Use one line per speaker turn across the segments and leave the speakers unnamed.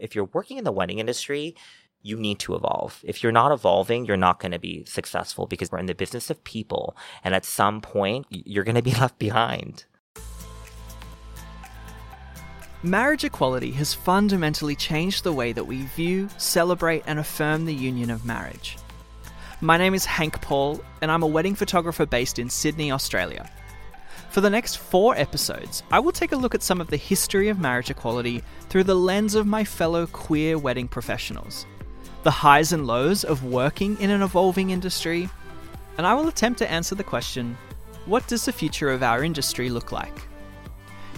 If you're working in the wedding industry, you need to evolve. If you're not evolving, you're not going to be successful because we're in the business of people. And at some point, you're going to be left behind.
Marriage equality has fundamentally changed the way that we view, celebrate, and affirm the union of marriage. My name is Hank Paul, and I'm a wedding photographer based in Sydney, Australia. For the next four episodes, I will take a look at some of the history of marriage equality through the lens of my fellow queer wedding professionals, the highs and lows of working in an evolving industry, and I will attempt to answer the question what does the future of our industry look like?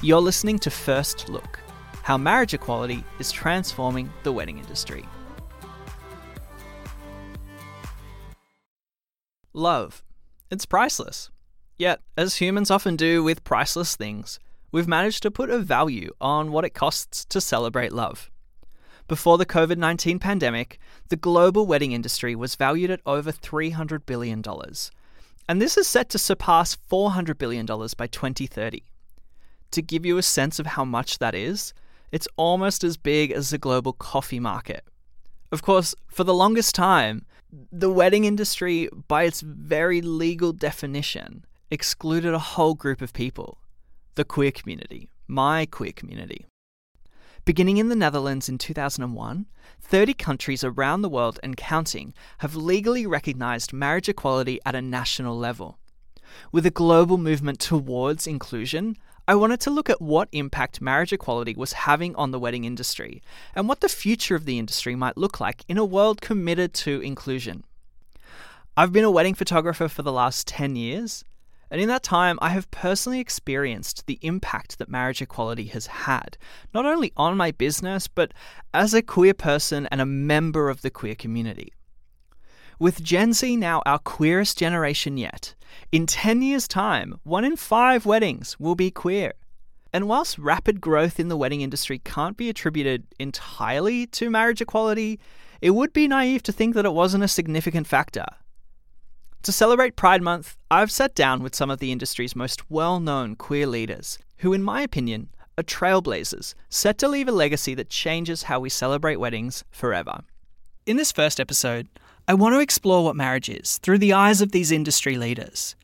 You're listening to First Look How Marriage Equality is Transforming the Wedding Industry. Love. It's priceless. Yet, as humans often do with priceless things, we've managed to put a value on what it costs to celebrate love. Before the COVID 19 pandemic, the global wedding industry was valued at over $300 billion. And this is set to surpass $400 billion by 2030. To give you a sense of how much that is, it's almost as big as the global coffee market. Of course, for the longest time, the wedding industry, by its very legal definition, excluded a whole group of people the queer community, my queer community. Beginning in the Netherlands in 2001, 30 countries around the world and counting have legally recognised marriage equality at a national level. With a global movement towards inclusion, I wanted to look at what impact marriage equality was having on the wedding industry and what the future of the industry might look like in a world committed to inclusion. I've been a wedding photographer for the last 10 years, and in that time, I have personally experienced the impact that marriage equality has had, not only on my business, but as a queer person and a member of the queer community. With Gen Z now our queerest generation yet, in 10 years' time, one in five weddings will be queer. And whilst rapid growth in the wedding industry can't be attributed entirely to marriage equality, it would be naive to think that it wasn't a significant factor. To celebrate Pride Month, I've sat down with some of the industry's most well known queer leaders, who, in my opinion, are trailblazers set to leave a legacy that changes how we celebrate weddings forever. In this first episode, I want to explore what marriage is through the eyes of these industry leaders.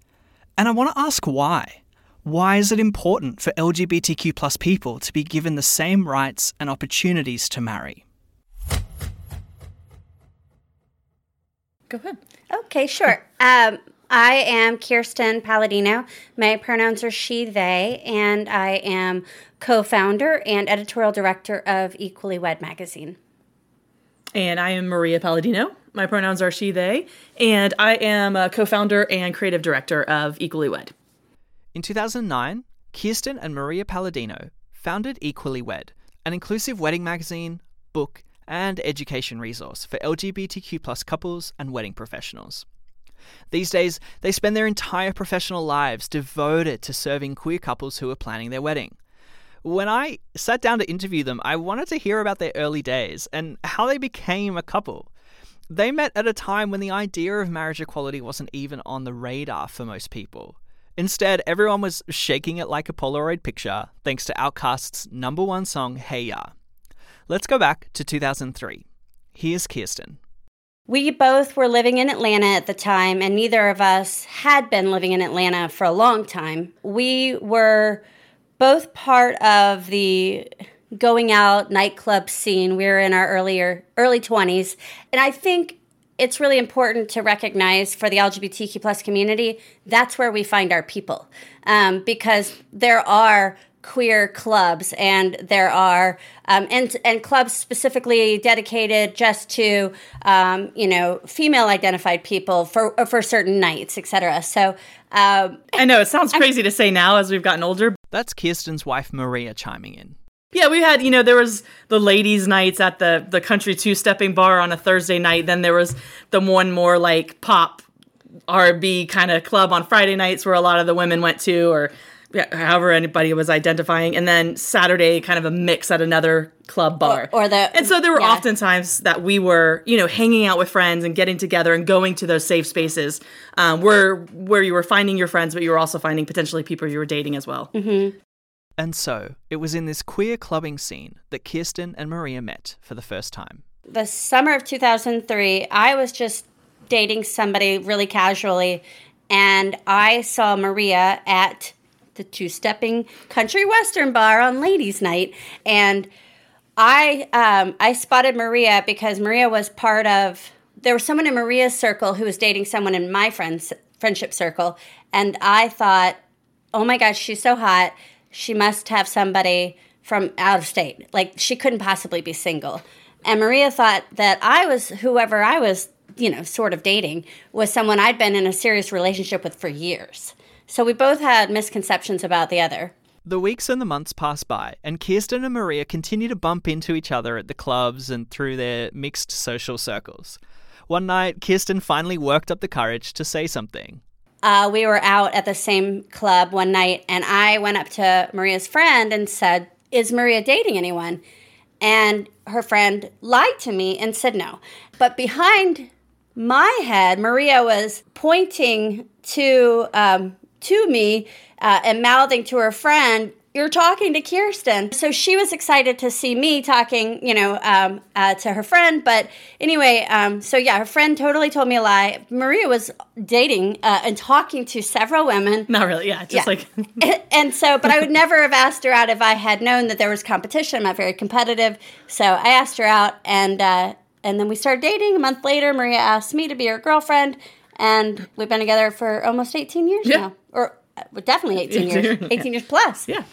And I want to ask why. Why is it important for LGBTQ plus people to be given the same rights and opportunities to marry?
Go ahead.
Okay, sure. Um, I am Kirsten Palladino. My pronouns are she, they, and I am co founder and editorial director of Equally Wed magazine.
And I am Maria Palladino. My pronouns are she, they, and I am a co founder and creative director of Equally Wed.
In 2009, Kirsten and Maria Palladino founded Equally Wed, an inclusive wedding magazine, book, and education resource for LGBTQ plus couples and wedding professionals. These days, they spend their entire professional lives devoted to serving queer couples who are planning their wedding. When I sat down to interview them, I wanted to hear about their early days and how they became a couple. They met at a time when the idea of marriage equality wasn't even on the radar for most people. Instead, everyone was shaking it like a Polaroid picture thanks to OutKast's number one song, Hey Ya. Let's go back to 2003. Here's Kirsten.
We both were living in Atlanta at the time, and neither of us had been living in Atlanta for a long time. We were both part of the going out nightclub scene. We were in our earlier early 20s, and I think it's really important to recognize for the LGBTQ plus community that's where we find our people um, because there are queer clubs and there are um, and and clubs specifically dedicated just to um, you know female identified people for for certain nights etc so um,
I know it sounds crazy to say now as we've gotten older.
That's Kirsten's wife Maria chiming in.
Yeah, we had, you know, there was the ladies' nights at the the country two stepping bar on a Thursday night. Then there was the one more like pop R&B kind of club on Friday nights where a lot of the women went to, or however anybody was identifying. And then Saturday, kind of a mix at another club bar.
Or, or the
and so there were
yeah.
often times that we were, you know, hanging out with friends and getting together and going to those safe spaces um, where where you were finding your friends, but you were also finding potentially people you were dating as well.
Mm-hmm.
And so, it was in this queer clubbing scene that Kirsten and Maria met for the first time.
The summer of 2003, I was just dating somebody really casually, and I saw Maria at the two stepping country western bar on ladies' night. And I um, I spotted Maria because Maria was part of there was someone in Maria's circle who was dating someone in my friend's friendship circle, and I thought, oh my gosh, she's so hot. She must have somebody from out of state. Like she couldn't possibly be single. And Maria thought that I was whoever I was, you know, sort of dating was someone I'd been in a serious relationship with for years. So we both had misconceptions about the other.
The weeks and the months pass by, and Kirsten and Maria continue to bump into each other at the clubs and through their mixed social circles. One night, Kirsten finally worked up the courage to say something.
Uh, we were out at the same club one night, and I went up to Maria's friend and said, Is Maria dating anyone? And her friend lied to me and said no. But behind my head, Maria was pointing to um, to me uh, and mouthing to her friend, you're talking to Kirsten. So she was excited to see me talking, you know, um, uh, to her friend. But anyway, um, so yeah, her friend totally told me a lie. Maria was dating uh, and talking to several women.
Not really, yeah, just
Yeah.
like
and so, but I would never have asked her out if I had known that there was competition. I'm not very competitive, so I asked her out, and uh, and then we started dating. A month later, Maria asked me to be her girlfriend, and we've been together for almost 18 years
Yeah.
now, or uh, well, definitely 18 years, 18 years plus.
yeah.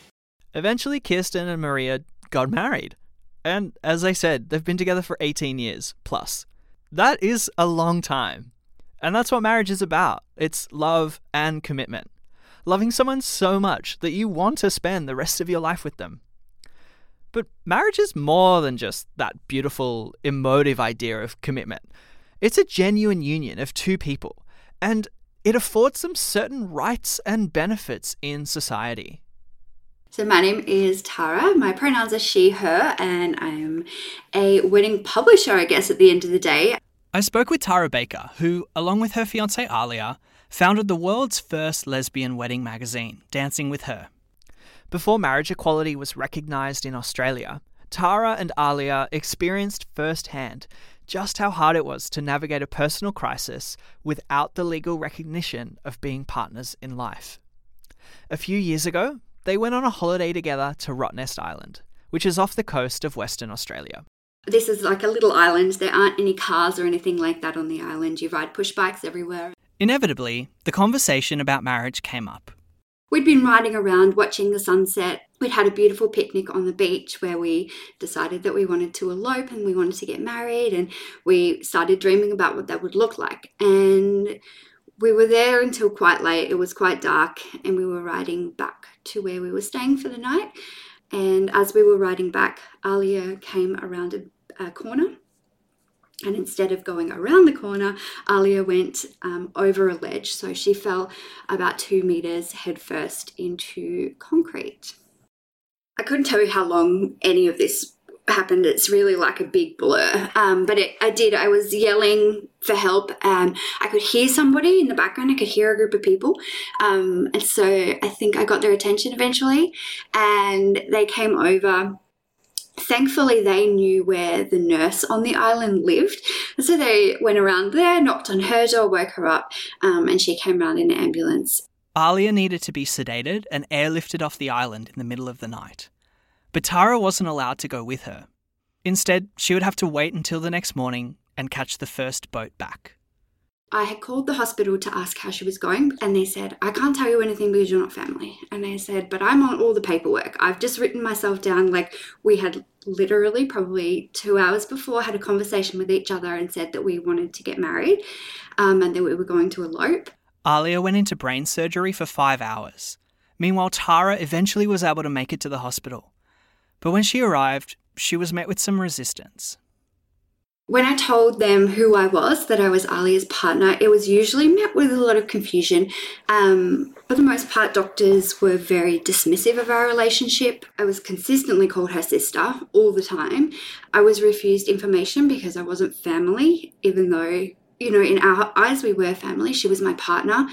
Eventually, Kirsten and Maria got married. And as I said, they've been together for 18 years plus. That is a long time. And that's what marriage is about it's love and commitment. Loving someone so much that you want to spend the rest of your life with them. But marriage is more than just that beautiful, emotive idea of commitment. It's a genuine union of two people, and it affords them certain rights and benefits in society.
So my name is Tara. My pronouns are she, her, and I'm a wedding publisher, I guess, at the end of the day.
I spoke with Tara Baker, who, along with her fiance Alia, founded the world's first lesbian wedding magazine, Dancing with Her. Before marriage equality was recognised in Australia, Tara and Alia experienced firsthand just how hard it was to navigate a personal crisis without the legal recognition of being partners in life. A few years ago, they went on a holiday together to Rottnest Island, which is off the coast of Western Australia.
This is like a little island. There aren't any cars or anything like that on the island. You ride push bikes everywhere.
Inevitably, the conversation about marriage came up.
We'd been riding around watching the sunset. We'd had a beautiful picnic on the beach where we decided that we wanted to elope and we wanted to get married and we started dreaming about what that would look like. And we were there until quite late. It was quite dark and we were riding back to where we were staying for the night. And as we were riding back, Alia came around a, a corner and instead of going around the corner, Alia went um, over a ledge. So she fell about two meters headfirst into concrete. I couldn't tell you how long any of this happened. It's really like a big blur. Um, but it, I did. I was yelling for help. Um, I could hear somebody in the background. I could hear a group of people. Um, and so I think I got their attention eventually. And they came over thankfully they knew where the nurse on the island lived so they went around there knocked on her door woke her up um, and she came around in an ambulance
Alia needed to be sedated and airlifted off the island in the middle of the night. But Tara wasn't allowed to go with her. Instead, she would have to wait until the next morning and catch the first boat back.
I had called the hospital to ask how she was going, and they said, I can't tell you anything because you're not family. And I said, But I'm on all the paperwork. I've just written myself down. Like, we had literally probably two hours before had a conversation with each other and said that we wanted to get married um, and that we were going to elope.
Alia went into brain surgery for five hours. Meanwhile, Tara eventually was able to make it to the hospital. But when she arrived, she was met with some resistance.
When I told them who I was, that I was Alia's partner, it was usually met with a lot of confusion. Um, for the most part, doctors were very dismissive of our relationship. I was consistently called her sister all the time. I was refused information because I wasn't family, even though, you know, in our eyes we were family. She was my partner.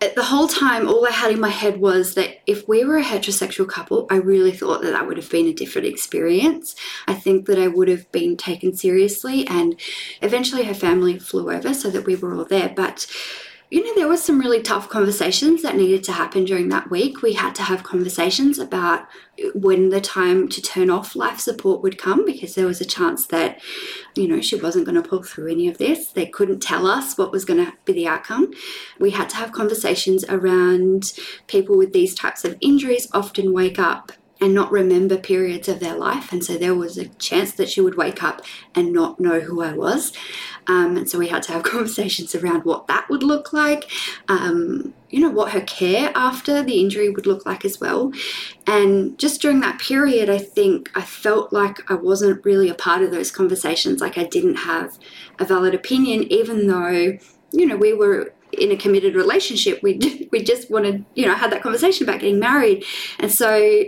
The whole time, all I had in my head was that if we were a heterosexual couple, I really thought that that would have been a different experience. I think that I would have been taken seriously, and eventually her family flew over so that we were all there. But you know, there was some really tough conversations that needed to happen during that week. We had to have conversations about when the time to turn off life support would come because there was a chance that, you know, she wasn't going to pull through any of this. They couldn't tell us what was going to be the outcome. We had to have conversations around people with these types of injuries often wake up and not remember periods of their life. And so there was a chance that she would wake up and not know who I was. Um, and so we had to have conversations around what that would look like, um, you know, what her care after the injury would look like as well. And just during that period, I think I felt like I wasn't really a part of those conversations, like I didn't have a valid opinion, even though, you know, we were in a committed relationship. We, we just wanted, you know, had that conversation about getting married. And so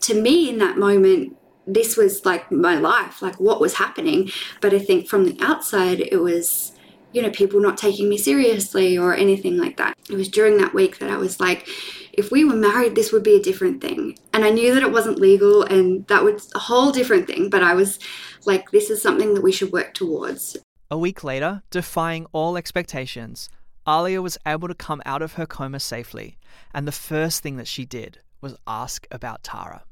to me in that moment, this was like my life, like what was happening. But I think from the outside, it was, you know, people not taking me seriously or anything like that. It was during that week that I was like, if we were married, this would be a different thing. And I knew that it wasn't legal and that was a whole different thing. But I was like, this is something that we should work towards.
A week later, defying all expectations, Alia was able to come out of her coma safely. And the first thing that she did was ask about Tara.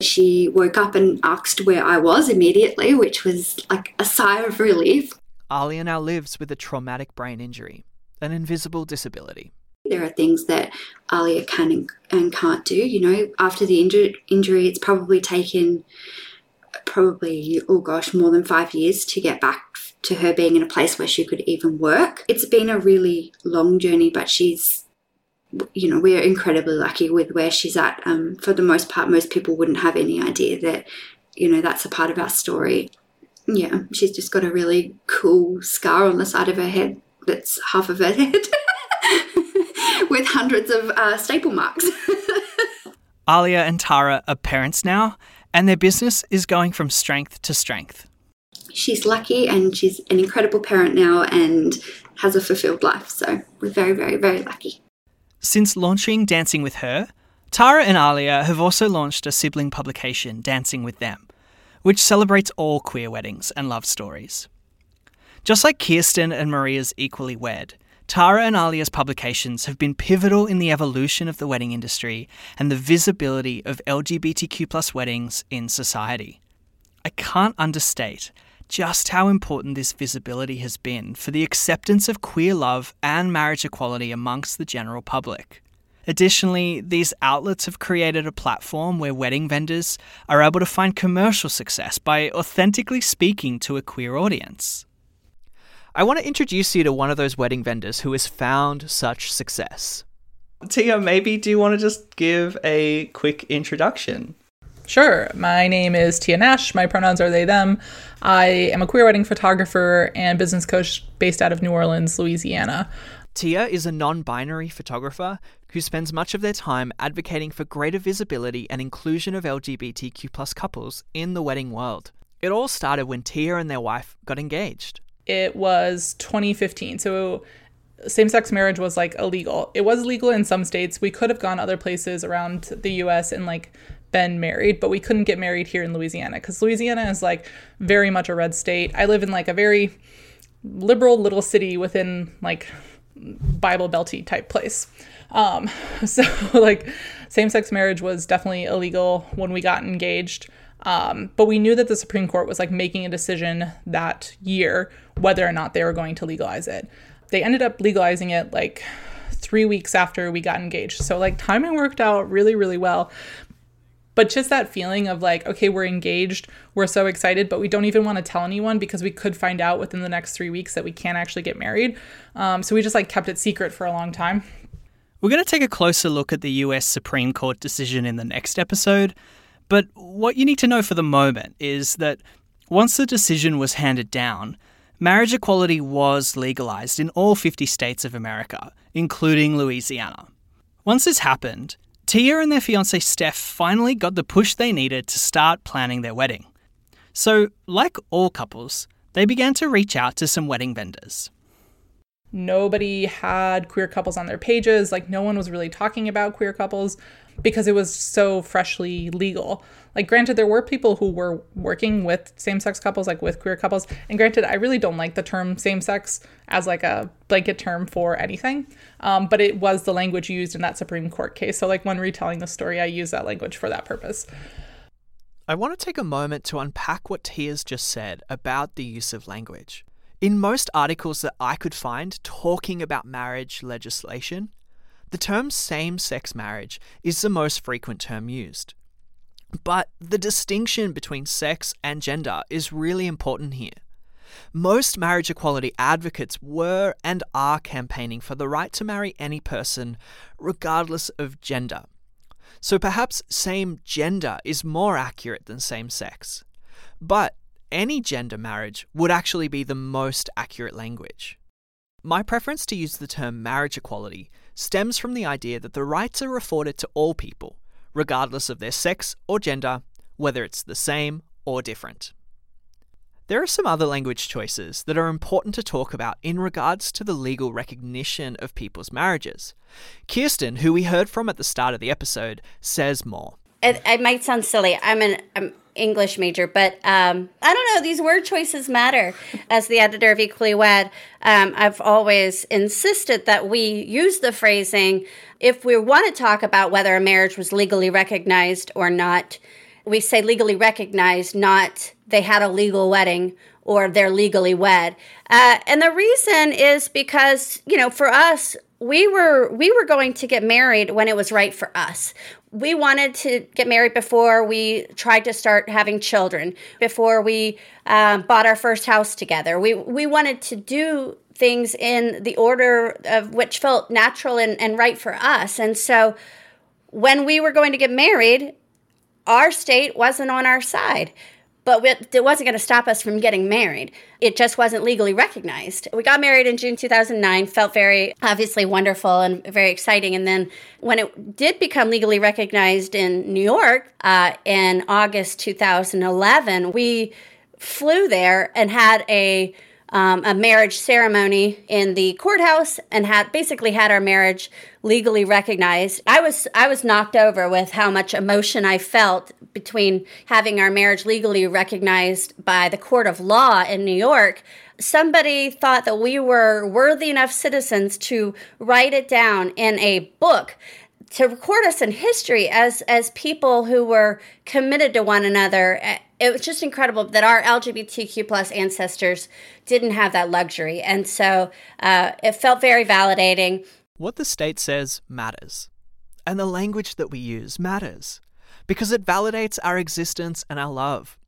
She woke up and asked where I was immediately, which was like a sigh of relief.
Alia now lives with a traumatic brain injury, an invisible disability.
There are things that Alia can and can't do. You know, after the inju- injury, it's probably taken probably, oh gosh, more than five years to get back to her being in a place where she could even work. It's been a really long journey, but she's you know, we're incredibly lucky with where she's at. Um, for the most part, most people wouldn't have any idea that, you know, that's a part of our story. Yeah, she's just got a really cool scar on the side of her head that's half of her head with hundreds of uh, staple marks.
Alia and Tara are parents now, and their business is going from strength to strength.
She's lucky and she's an incredible parent now and has a fulfilled life. So we're very, very, very lucky.
Since launching Dancing with Her, Tara and Alia have also launched a sibling publication, Dancing with Them, which celebrates all queer weddings and love stories. Just like Kirsten and Maria's Equally Wed, Tara and Alia's publications have been pivotal in the evolution of the wedding industry and the visibility of LGBTQ weddings in society. I can't understate just how important this visibility has been for the acceptance of queer love and marriage equality amongst the general public. Additionally, these outlets have created a platform where wedding vendors are able to find commercial success by authentically speaking to a queer audience. I want to introduce you to one of those wedding vendors who has found such success. Tia, maybe do you want to just give a quick introduction?
Sure. My name is Tia Nash. My pronouns are they, them. I am a queer wedding photographer and business coach based out of New Orleans, Louisiana.
Tia is a non binary photographer who spends much of their time advocating for greater visibility and inclusion of LGBTQ couples in the wedding world. It all started when Tia and their wife got engaged.
It was 2015. So same sex marriage was like illegal. It was legal in some states. We could have gone other places around the US and like been married, but we couldn't get married here in Louisiana because Louisiana is like very much a red state. I live in like a very liberal little city within like Bible Belty type place. Um, so like same sex marriage was definitely illegal when we got engaged. Um, but we knew that the Supreme Court was like making a decision that year whether or not they were going to legalize it. They ended up legalizing it like three weeks after we got engaged. So like timing worked out really, really well but just that feeling of like okay we're engaged we're so excited but we don't even want to tell anyone because we could find out within the next three weeks that we can't actually get married. Um, so we just like kept it secret for a long time.
We're going to take a closer look at the us supreme court decision in the next episode but what you need to know for the moment is that once the decision was handed down marriage equality was legalized in all 50 states of america including louisiana. Once this happened Tia and their fiance Steph finally got the push they needed to start planning their wedding. So, like all couples, they began to reach out to some wedding vendors.
Nobody had queer couples on their pages. Like, no one was really talking about queer couples because it was so freshly legal. Like, granted, there were people who were working with same sex couples, like with queer couples. And granted, I really don't like the term same sex as like a blanket term for anything. Um, but it was the language used in that Supreme Court case. So, like, when retelling the story, I use that language for that purpose.
I want to take a moment to unpack what Tia's just said about the use of language. In most articles that I could find talking about marriage legislation, the term same sex marriage is the most frequent term used. But the distinction between sex and gender is really important here. Most marriage equality advocates were and are campaigning for the right to marry any person, regardless of gender. So perhaps same gender is more accurate than same sex. But any gender marriage would actually be the most accurate language. My preference to use the term marriage equality stems from the idea that the rights are afforded to all people, regardless of their sex or gender, whether it's the same or different. There are some other language choices that are important to talk about in regards to the legal recognition of people's marriages. Kirsten, who we heard from at the start of the episode, says more.
It, it might sound silly. I'm an I'm English major, but um, I don't know. These word choices matter. As the editor of Equally Wed, um, I've always insisted that we use the phrasing if we want to talk about whether a marriage was legally recognized or not. We say legally recognized, not they had a legal wedding or they're legally wed. Uh, and the reason is because, you know, for us, we were we were going to get married when it was right for us. We wanted to get married before we tried to start having children, before we um, bought our first house together. We we wanted to do things in the order of which felt natural and, and right for us. And so when we were going to get married, our state wasn't on our side but it wasn't going to stop us from getting married. It just wasn't legally recognized. We got married in June 2009, felt very obviously wonderful and very exciting. And then when it did become legally recognized in New York uh, in August 2011, we flew there and had a um, a marriage ceremony in the courthouse and had basically had our marriage legally recognized. I was I was knocked over with how much emotion I felt between having our marriage legally recognized by the court of law in New York. Somebody thought that we were worthy enough citizens to write it down in a book to record us in history as as people who were committed to one another it was just incredible that our lgbtq plus ancestors didn't have that luxury. And so uh, it felt very validating.
What the state says matters and the language that we use matters because it validates our existence and our love.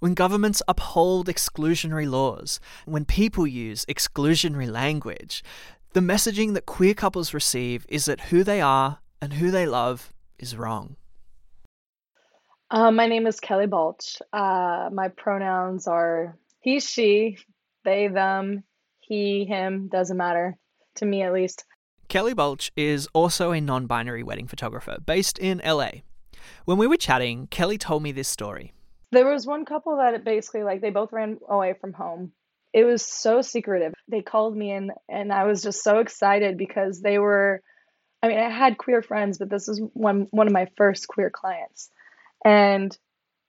When governments uphold exclusionary laws, when people use exclusionary language, the messaging that queer couples receive is that who they are and who they love is wrong.
Uh, my name is Kelly Balch. Uh, my pronouns are he, she, they, them, he, him, doesn't matter, to me at least.
Kelly Balch is also a non binary wedding photographer based in LA. When we were chatting, Kelly told me this story.
There was one couple that basically, like, they both ran away from home. It was so secretive. They called me and and I was just so excited because they were I mean, I had queer friends, but this is one one of my first queer clients. And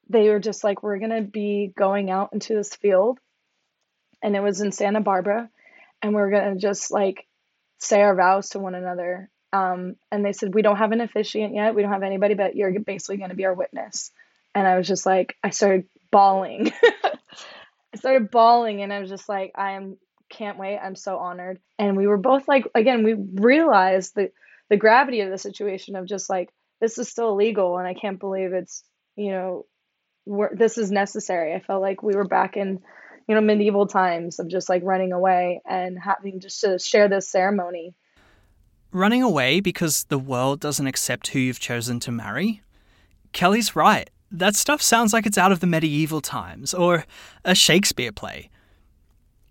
they were just like, we're gonna be going out into this field, and it was in Santa Barbara, and we're gonna just like say our vows to one another. Um, and they said, we don't have an officiant yet. We don't have anybody, but you're basically gonna be our witness. And I was just like, I started bawling. I started bawling, and I was just like, I am can't wait. I'm so honored. And we were both like, again, we realized that the gravity of the situation of just like this is still illegal and I can't believe it's you know this is necessary. I felt like we were back in you know medieval times of just like running away and having just to share this ceremony.
Running away because the world doesn't accept who you've chosen to marry? Kelly's right. That stuff sounds like it's out of the medieval times or a Shakespeare play.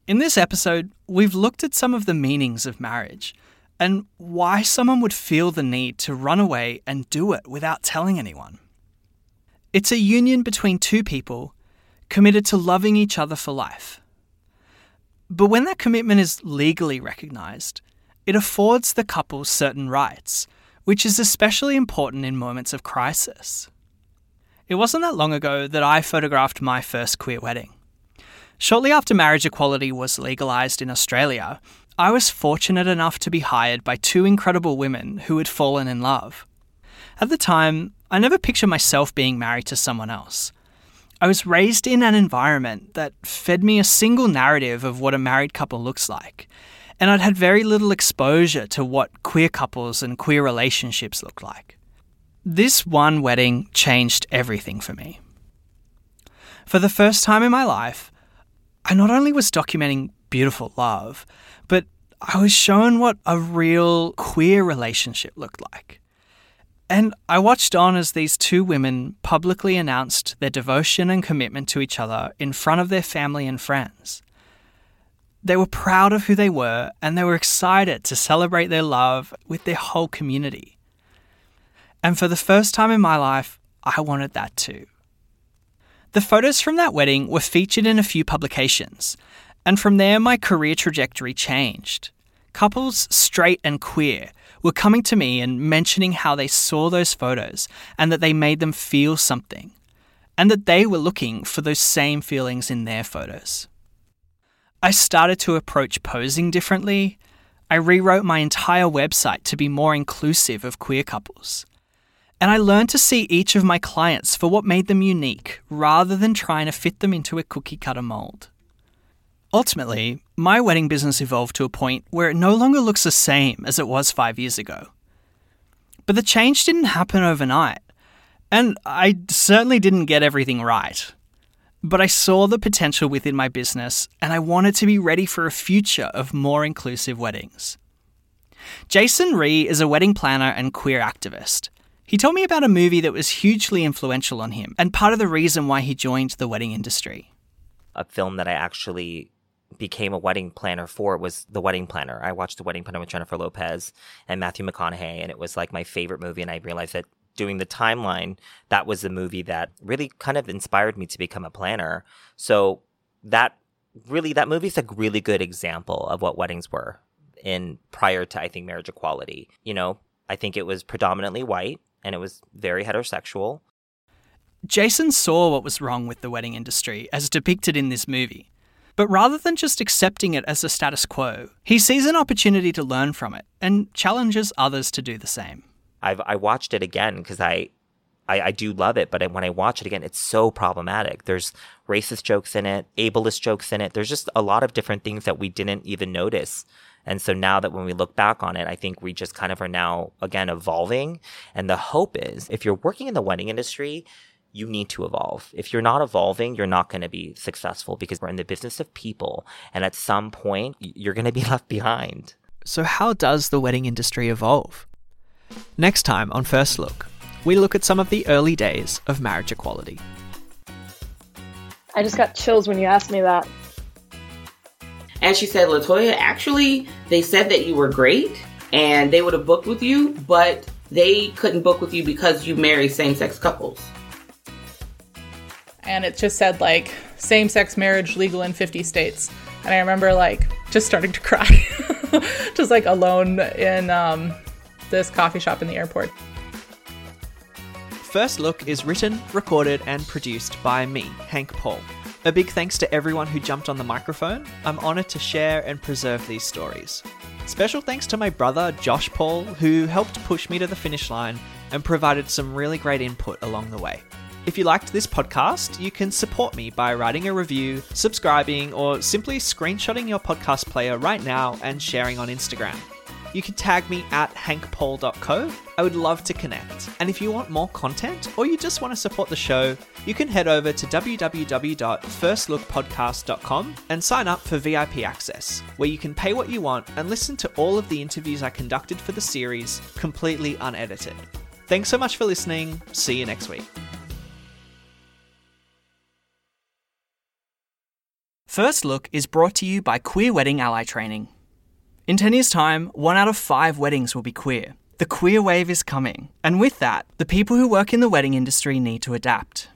In this episode, we've looked at some of the meanings of marriage and why someone would feel the need to run away and do it without telling anyone. It's a union between two people committed to loving each other for life. But when that commitment is legally recognised, it affords the couple certain rights, which is especially important in moments of crisis. It wasn't that long ago that I photographed my first queer wedding. Shortly after marriage equality was legalised in Australia, I was fortunate enough to be hired by two incredible women who had fallen in love. At the time, I never pictured myself being married to someone else. I was raised in an environment that fed me a single narrative of what a married couple looks like, and I'd had very little exposure to what queer couples and queer relationships look like. This one wedding changed everything for me. For the first time in my life, I not only was documenting beautiful love, I was shown what a real queer relationship looked like. And I watched on as these two women publicly announced their devotion and commitment to each other in front of their family and friends. They were proud of who they were and they were excited to celebrate their love with their whole community. And for the first time in my life, I wanted that too. The photos from that wedding were featured in a few publications, and from there my career trajectory changed. Couples, straight and queer, were coming to me and mentioning how they saw those photos and that they made them feel something, and that they were looking for those same feelings in their photos. I started to approach posing differently. I rewrote my entire website to be more inclusive of queer couples. And I learned to see each of my clients for what made them unique rather than trying to fit them into a cookie cutter mold. Ultimately, my wedding business evolved to a point where it no longer looks the same as it was five years ago. But the change didn't happen overnight, and I certainly didn't get everything right. But I saw the potential within my business, and I wanted to be ready for a future of more inclusive weddings. Jason Ree is a wedding planner and queer activist. He told me about a movie that was hugely influential on him and part of the reason why he joined the wedding industry.
A film that I actually became a wedding planner for was The Wedding Planner. I watched The Wedding Planner with Jennifer Lopez and Matthew McConaughey, and it was like my favorite movie. And I realized that doing the timeline, that was the movie that really kind of inspired me to become a planner. So that really, that movie's a really good example of what weddings were in prior to, I think, marriage equality. You know, I think it was predominantly white and it was very heterosexual.
Jason saw what was wrong with the wedding industry as depicted in this movie. But rather than just accepting it as a status quo, he sees an opportunity to learn from it and challenges others to do the same.
I've I watched it again because I, I, I do love it, but when I watch it again, it's so problematic. There's racist jokes in it, ableist jokes in it. There's just a lot of different things that we didn't even notice. And so now that when we look back on it, I think we just kind of are now again evolving. And the hope is if you're working in the wedding industry, you need to evolve. If you're not evolving, you're not going to be successful because we're in the business of people. And at some point, you're going to be left behind.
So, how does the wedding industry evolve? Next time on First Look, we look at some of the early days of marriage equality.
I just got chills when you asked me that.
And she said, Latoya, actually, they said that you were great and they would have booked with you, but they couldn't book with you because you marry same sex couples
and it just said like same sex marriage legal in 50 states. And I remember like just starting to cry, just like alone in um, this coffee shop in the airport.
First Look is written, recorded, and produced by me, Hank Paul. A big thanks to everyone who jumped on the microphone. I'm honoured to share and preserve these stories. Special thanks to my brother, Josh Paul, who helped push me to the finish line and provided some really great input along the way. If you liked this podcast, you can support me by writing a review, subscribing, or simply screenshotting your podcast player right now and sharing on Instagram. You can tag me at hankpaul.co. I would love to connect. And if you want more content or you just want to support the show, you can head over to www.firstlookpodcast.com and sign up for VIP access, where you can pay what you want and listen to all of the interviews I conducted for the series completely unedited. Thanks so much for listening. See you next week. First Look is brought to you by Queer Wedding Ally Training. In 10 years' time, one out of five weddings will be queer. The queer wave is coming, and with that, the people who work in the wedding industry need to adapt.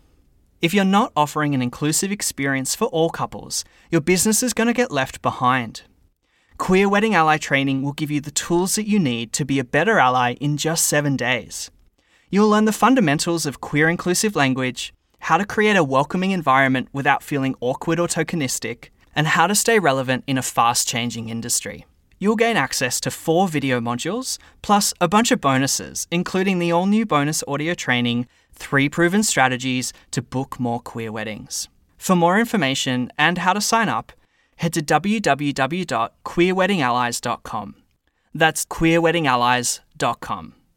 If you're not offering an inclusive experience for all couples, your business is going to get left behind. Queer Wedding Ally training will give you the tools that you need to be a better ally in just seven days. You'll learn the fundamentals of queer inclusive language, how to create a welcoming environment without feeling awkward or tokenistic, and how to stay relevant in a fast changing industry. You'll gain access to four video modules, plus a bunch of bonuses, including the all new bonus audio training, three proven strategies to book more queer weddings. For more information and how to sign up, head to www.queerweddingallies.com. That's queerweddingallies.com.